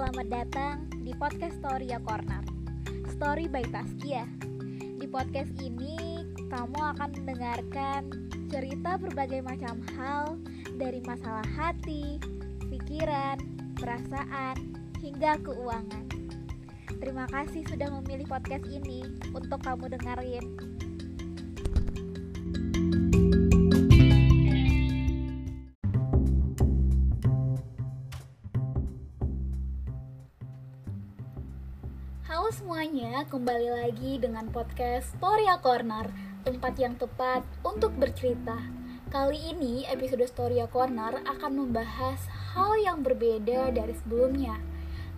selamat datang di podcast Storia Corner. Story by Taskia Di podcast ini, kamu akan mendengarkan cerita berbagai macam hal Dari masalah hati, pikiran, perasaan, hingga keuangan. Terima kasih sudah memilih podcast ini untuk kamu dengerin kembali lagi dengan podcast Storia Corner, tempat yang tepat untuk bercerita. Kali ini episode Storia Corner akan membahas hal yang berbeda dari sebelumnya.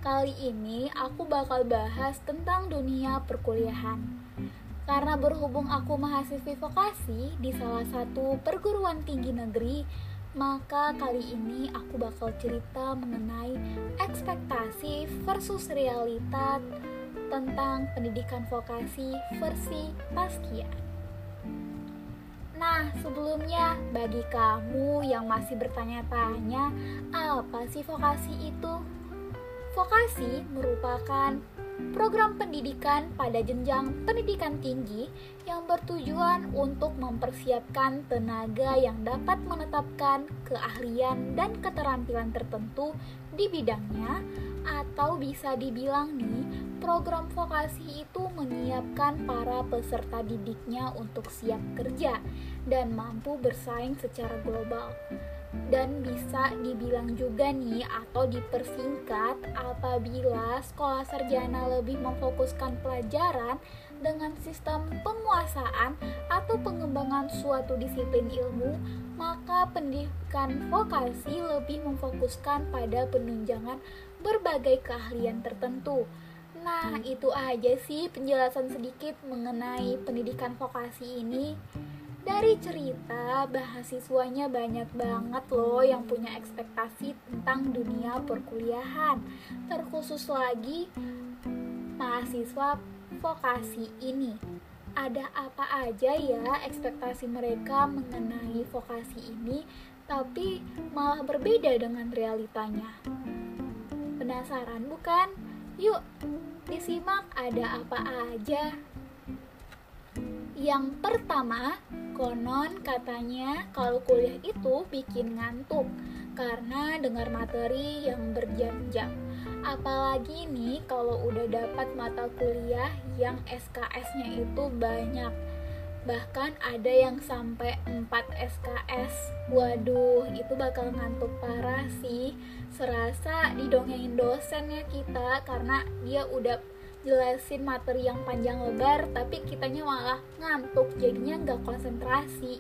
Kali ini aku bakal bahas tentang dunia perkuliahan. Karena berhubung aku mahasiswi vokasi di salah satu perguruan tinggi negeri, maka kali ini aku bakal cerita mengenai ekspektasi versus realitas tentang pendidikan vokasi versi Taskia. Nah, sebelumnya bagi kamu yang masih bertanya-tanya, apa sih vokasi itu? Vokasi merupakan program pendidikan pada jenjang pendidikan tinggi yang bertujuan untuk mempersiapkan tenaga yang dapat menetapkan keahlian dan keterampilan tertentu di bidangnya atau bisa dibilang nih, program vokasi itu menyiapkan para peserta didiknya untuk siap kerja dan mampu bersaing secara global. Dan bisa dibilang juga nih atau dipersingkat apabila sekolah sarjana lebih memfokuskan pelajaran dengan sistem penguasaan atau pengembangan suatu disiplin ilmu, maka pendidikan vokasi lebih memfokuskan pada penunjangan berbagai keahlian tertentu. Nah, itu aja sih penjelasan sedikit mengenai pendidikan vokasi ini. Dari cerita, mahasiswanya banyak banget loh yang punya ekspektasi tentang dunia perkuliahan. Terkhusus lagi mahasiswa vokasi ini. Ada apa aja ya ekspektasi mereka mengenai vokasi ini, tapi malah berbeda dengan realitanya. Penasaran bukan? Yuk, disimak ada apa aja. Yang pertama, konon katanya kalau kuliah itu bikin ngantuk karena dengar materi yang berjam-jam. Apalagi nih kalau udah dapat mata kuliah yang SKS-nya itu banyak bahkan ada yang sampai 4 SKS waduh itu bakal ngantuk parah sih. Serasa didongengin dosen ya kita karena dia udah jelasin materi yang panjang lebar tapi kitanya malah ngantuk jadinya nggak konsentrasi.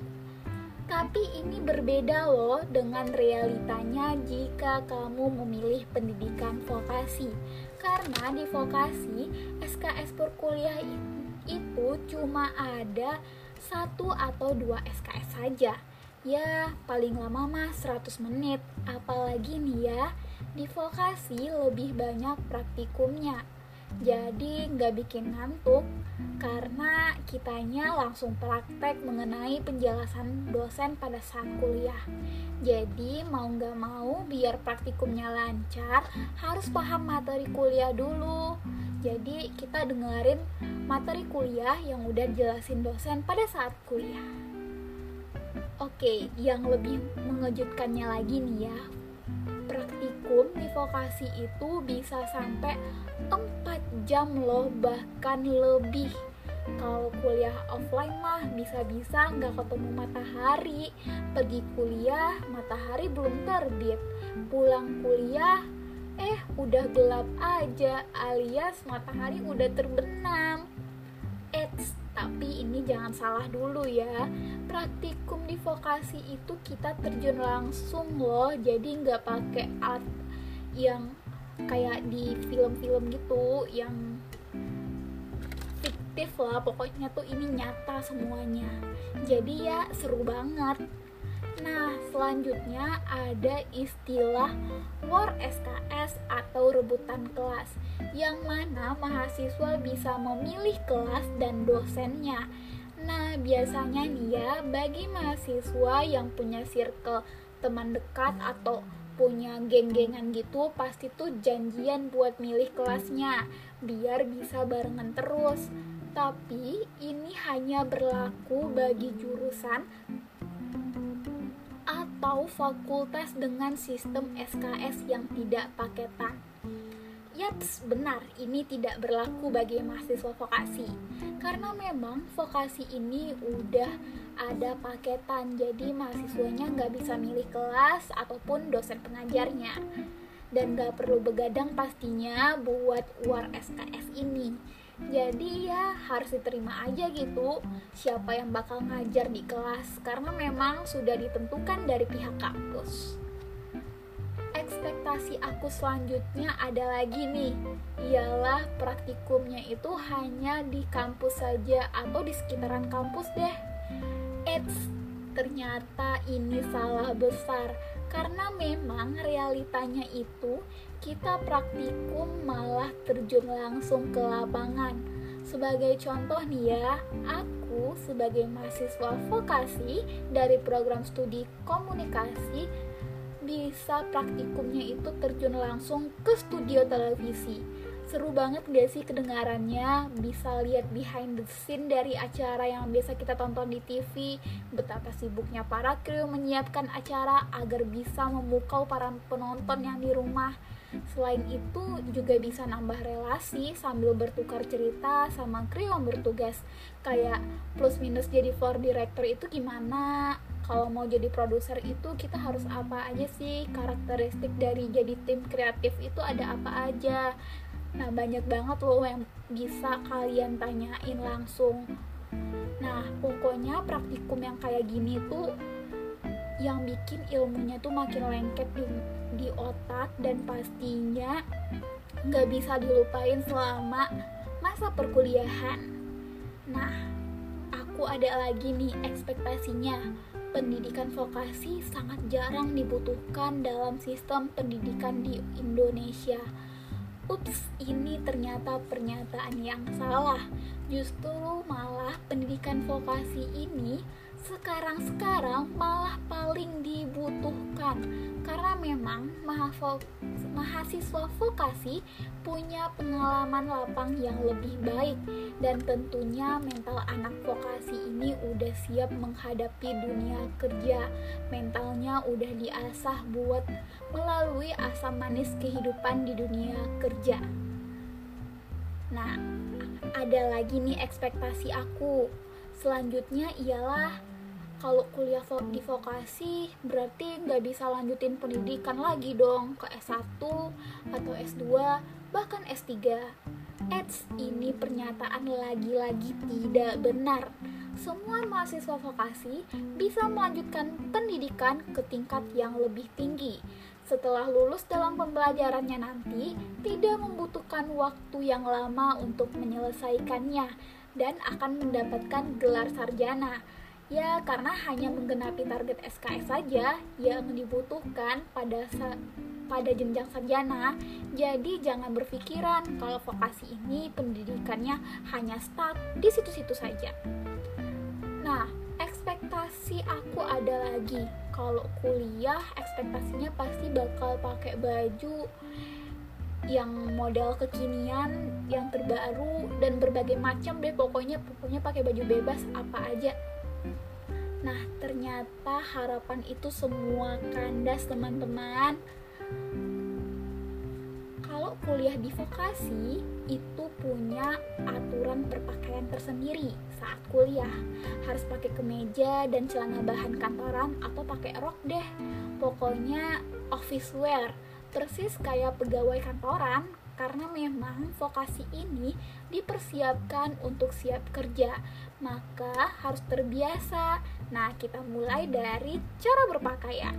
Tapi ini berbeda loh dengan realitanya jika kamu memilih pendidikan vokasi. Karena di vokasi SKS perkuliahan itu cuma ada satu atau dua SKS saja. Ya paling lama mah 100 menit. Apalagi nih ya di vokasi lebih banyak praktikumnya jadi nggak bikin ngantuk karena kitanya langsung praktek mengenai penjelasan dosen pada saat kuliah. Jadi mau nggak mau biar praktikumnya lancar harus paham materi kuliah dulu. Jadi kita dengerin materi kuliah yang udah jelasin dosen pada saat kuliah. Oke, yang lebih mengejutkannya lagi nih ya, praktikum di vokasi itu bisa sampai 4 jam loh, bahkan lebih. Kalau kuliah offline mah bisa-bisa nggak ketemu matahari. Pergi kuliah, matahari belum terbit. Pulang kuliah, eh udah gelap aja alias matahari udah terbenam Eits, tapi ini jangan salah dulu ya praktikum di vokasi itu kita terjun langsung loh jadi nggak pakai art yang kayak di film-film gitu yang fiktif lah pokoknya tuh ini nyata semuanya jadi ya seru banget Nah, selanjutnya ada istilah war SKS atau rebutan kelas, yang mana mahasiswa bisa memilih kelas dan dosennya. Nah, biasanya nih ya, bagi mahasiswa yang punya circle teman dekat atau punya geng-gengan gitu pasti tuh janjian buat milih kelasnya biar bisa barengan terus tapi ini hanya berlaku bagi jurusan atau fakultas dengan sistem SKS yang tidak paketan. Yaps, benar, ini tidak berlaku bagi mahasiswa vokasi. Karena memang vokasi ini udah ada paketan, jadi mahasiswanya nggak bisa milih kelas ataupun dosen pengajarnya. Dan nggak perlu begadang pastinya buat UAR SKS ini. Jadi ya harus diterima aja gitu siapa yang bakal ngajar di kelas karena memang sudah ditentukan dari pihak kampus ekspektasi aku selanjutnya ada lagi nih ialah praktikumnya itu hanya di kampus saja atau di sekitaran kampus deh Eits, ternyata ini salah besar karena memang realitanya itu kita praktikum malah terjun langsung ke lapangan sebagai contoh nih ya, aku sebagai mahasiswa vokasi dari program studi komunikasi bisa praktikumnya itu terjun langsung ke studio televisi. Seru banget gak sih kedengarannya? Bisa lihat behind the scene dari acara yang biasa kita tonton di TV, betapa sibuknya para kru menyiapkan acara agar bisa memukau para penonton yang di rumah. Selain itu juga bisa nambah relasi sambil bertukar cerita sama kru yang bertugas. Kayak plus minus jadi floor director itu gimana? kalau mau jadi produser itu kita harus apa aja sih karakteristik dari jadi tim kreatif itu ada apa aja nah banyak banget loh yang bisa kalian tanyain langsung. Nah pokoknya praktikum yang kayak gini tuh yang bikin ilmunya tuh makin lengket di, di otak dan pastinya nggak bisa dilupain selama masa perkuliahan. Nah aku ada lagi nih ekspektasinya. Pendidikan vokasi sangat jarang dibutuhkan dalam sistem pendidikan di Indonesia. Ups, ini ternyata pernyataan yang salah. Justru malah pendidikan vokasi ini sekarang-sekarang malah paling dibutuhkan. Karena memang mahasiswa vokasi punya pengalaman lapang yang lebih baik. Dan tentunya mental anak vokasi ini udah siap menghadapi dunia kerja. Mentalnya udah diasah buat melalui asam manis kehidupan di dunia kerja. Nah ada lagi nih ekspektasi aku selanjutnya ialah kalau kuliah di vokasi berarti nggak bisa lanjutin pendidikan lagi dong ke S1 atau S2 bahkan S3 Eits, ini pernyataan lagi-lagi tidak benar. Semua mahasiswa vokasi bisa melanjutkan pendidikan ke tingkat yang lebih tinggi. Setelah lulus dalam pembelajarannya nanti tidak membutuhkan waktu yang lama untuk menyelesaikannya dan akan mendapatkan gelar sarjana Ya, karena hanya menggenapi target SKS saja yang dibutuhkan pada pada jenjang sarjana. Jadi jangan berpikiran kalau vokasi ini pendidikannya hanya stuck di situ-situ saja. Nah, ekspektasi aku ada lagi. Kalau kuliah, ekspektasinya pasti bakal pakai baju yang model kekinian, yang terbaru dan berbagai macam deh pokoknya pokoknya pakai baju bebas apa aja Nah, ternyata harapan itu semua kandas, teman-teman. Kalau kuliah di vokasi itu punya aturan berpakaian tersendiri saat kuliah. Harus pakai kemeja dan celana bahan kantoran atau pakai rok deh. Pokoknya office wear, persis kayak pegawai kantoran karena memang vokasi ini dipersiapkan untuk siap kerja, maka harus terbiasa. Nah, kita mulai dari cara berpakaian.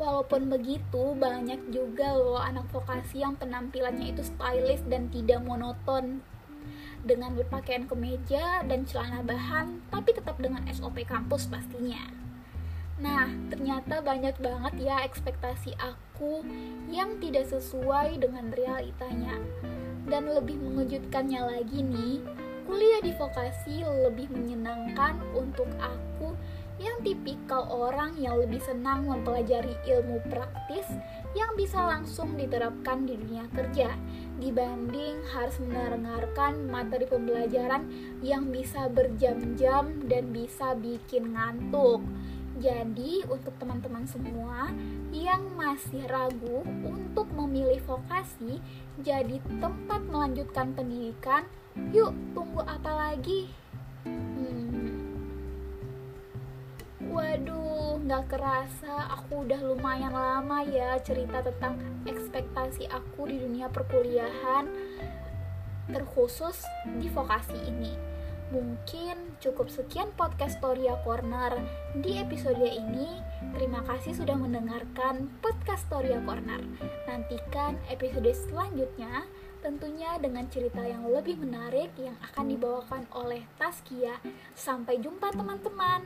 Walaupun begitu, banyak juga loh anak vokasi yang penampilannya itu stylish dan tidak monoton dengan berpakaian kemeja dan celana bahan, tapi tetap dengan SOP kampus pastinya. Nah, ternyata banyak banget ya ekspektasi aku yang tidak sesuai dengan realitanya. Dan lebih mengejutkannya lagi nih, kuliah di vokasi lebih menyenangkan untuk aku yang tipikal orang yang lebih senang mempelajari ilmu praktis yang bisa langsung diterapkan di dunia kerja dibanding harus mendengarkan materi pembelajaran yang bisa berjam-jam dan bisa bikin ngantuk. Jadi, untuk teman-teman semua yang masih ragu untuk memilih vokasi jadi tempat melanjutkan pendidikan, yuk tunggu apa lagi? Hmm. Waduh, nggak kerasa aku udah lumayan lama ya cerita tentang ekspektasi aku di dunia perkuliahan, terkhusus di vokasi ini. Mungkin cukup sekian podcast Storia Corner di episode ini. Terima kasih sudah mendengarkan podcast Storia Corner. Nantikan episode selanjutnya tentunya dengan cerita yang lebih menarik yang akan dibawakan oleh Taskia. Sampai jumpa teman-teman.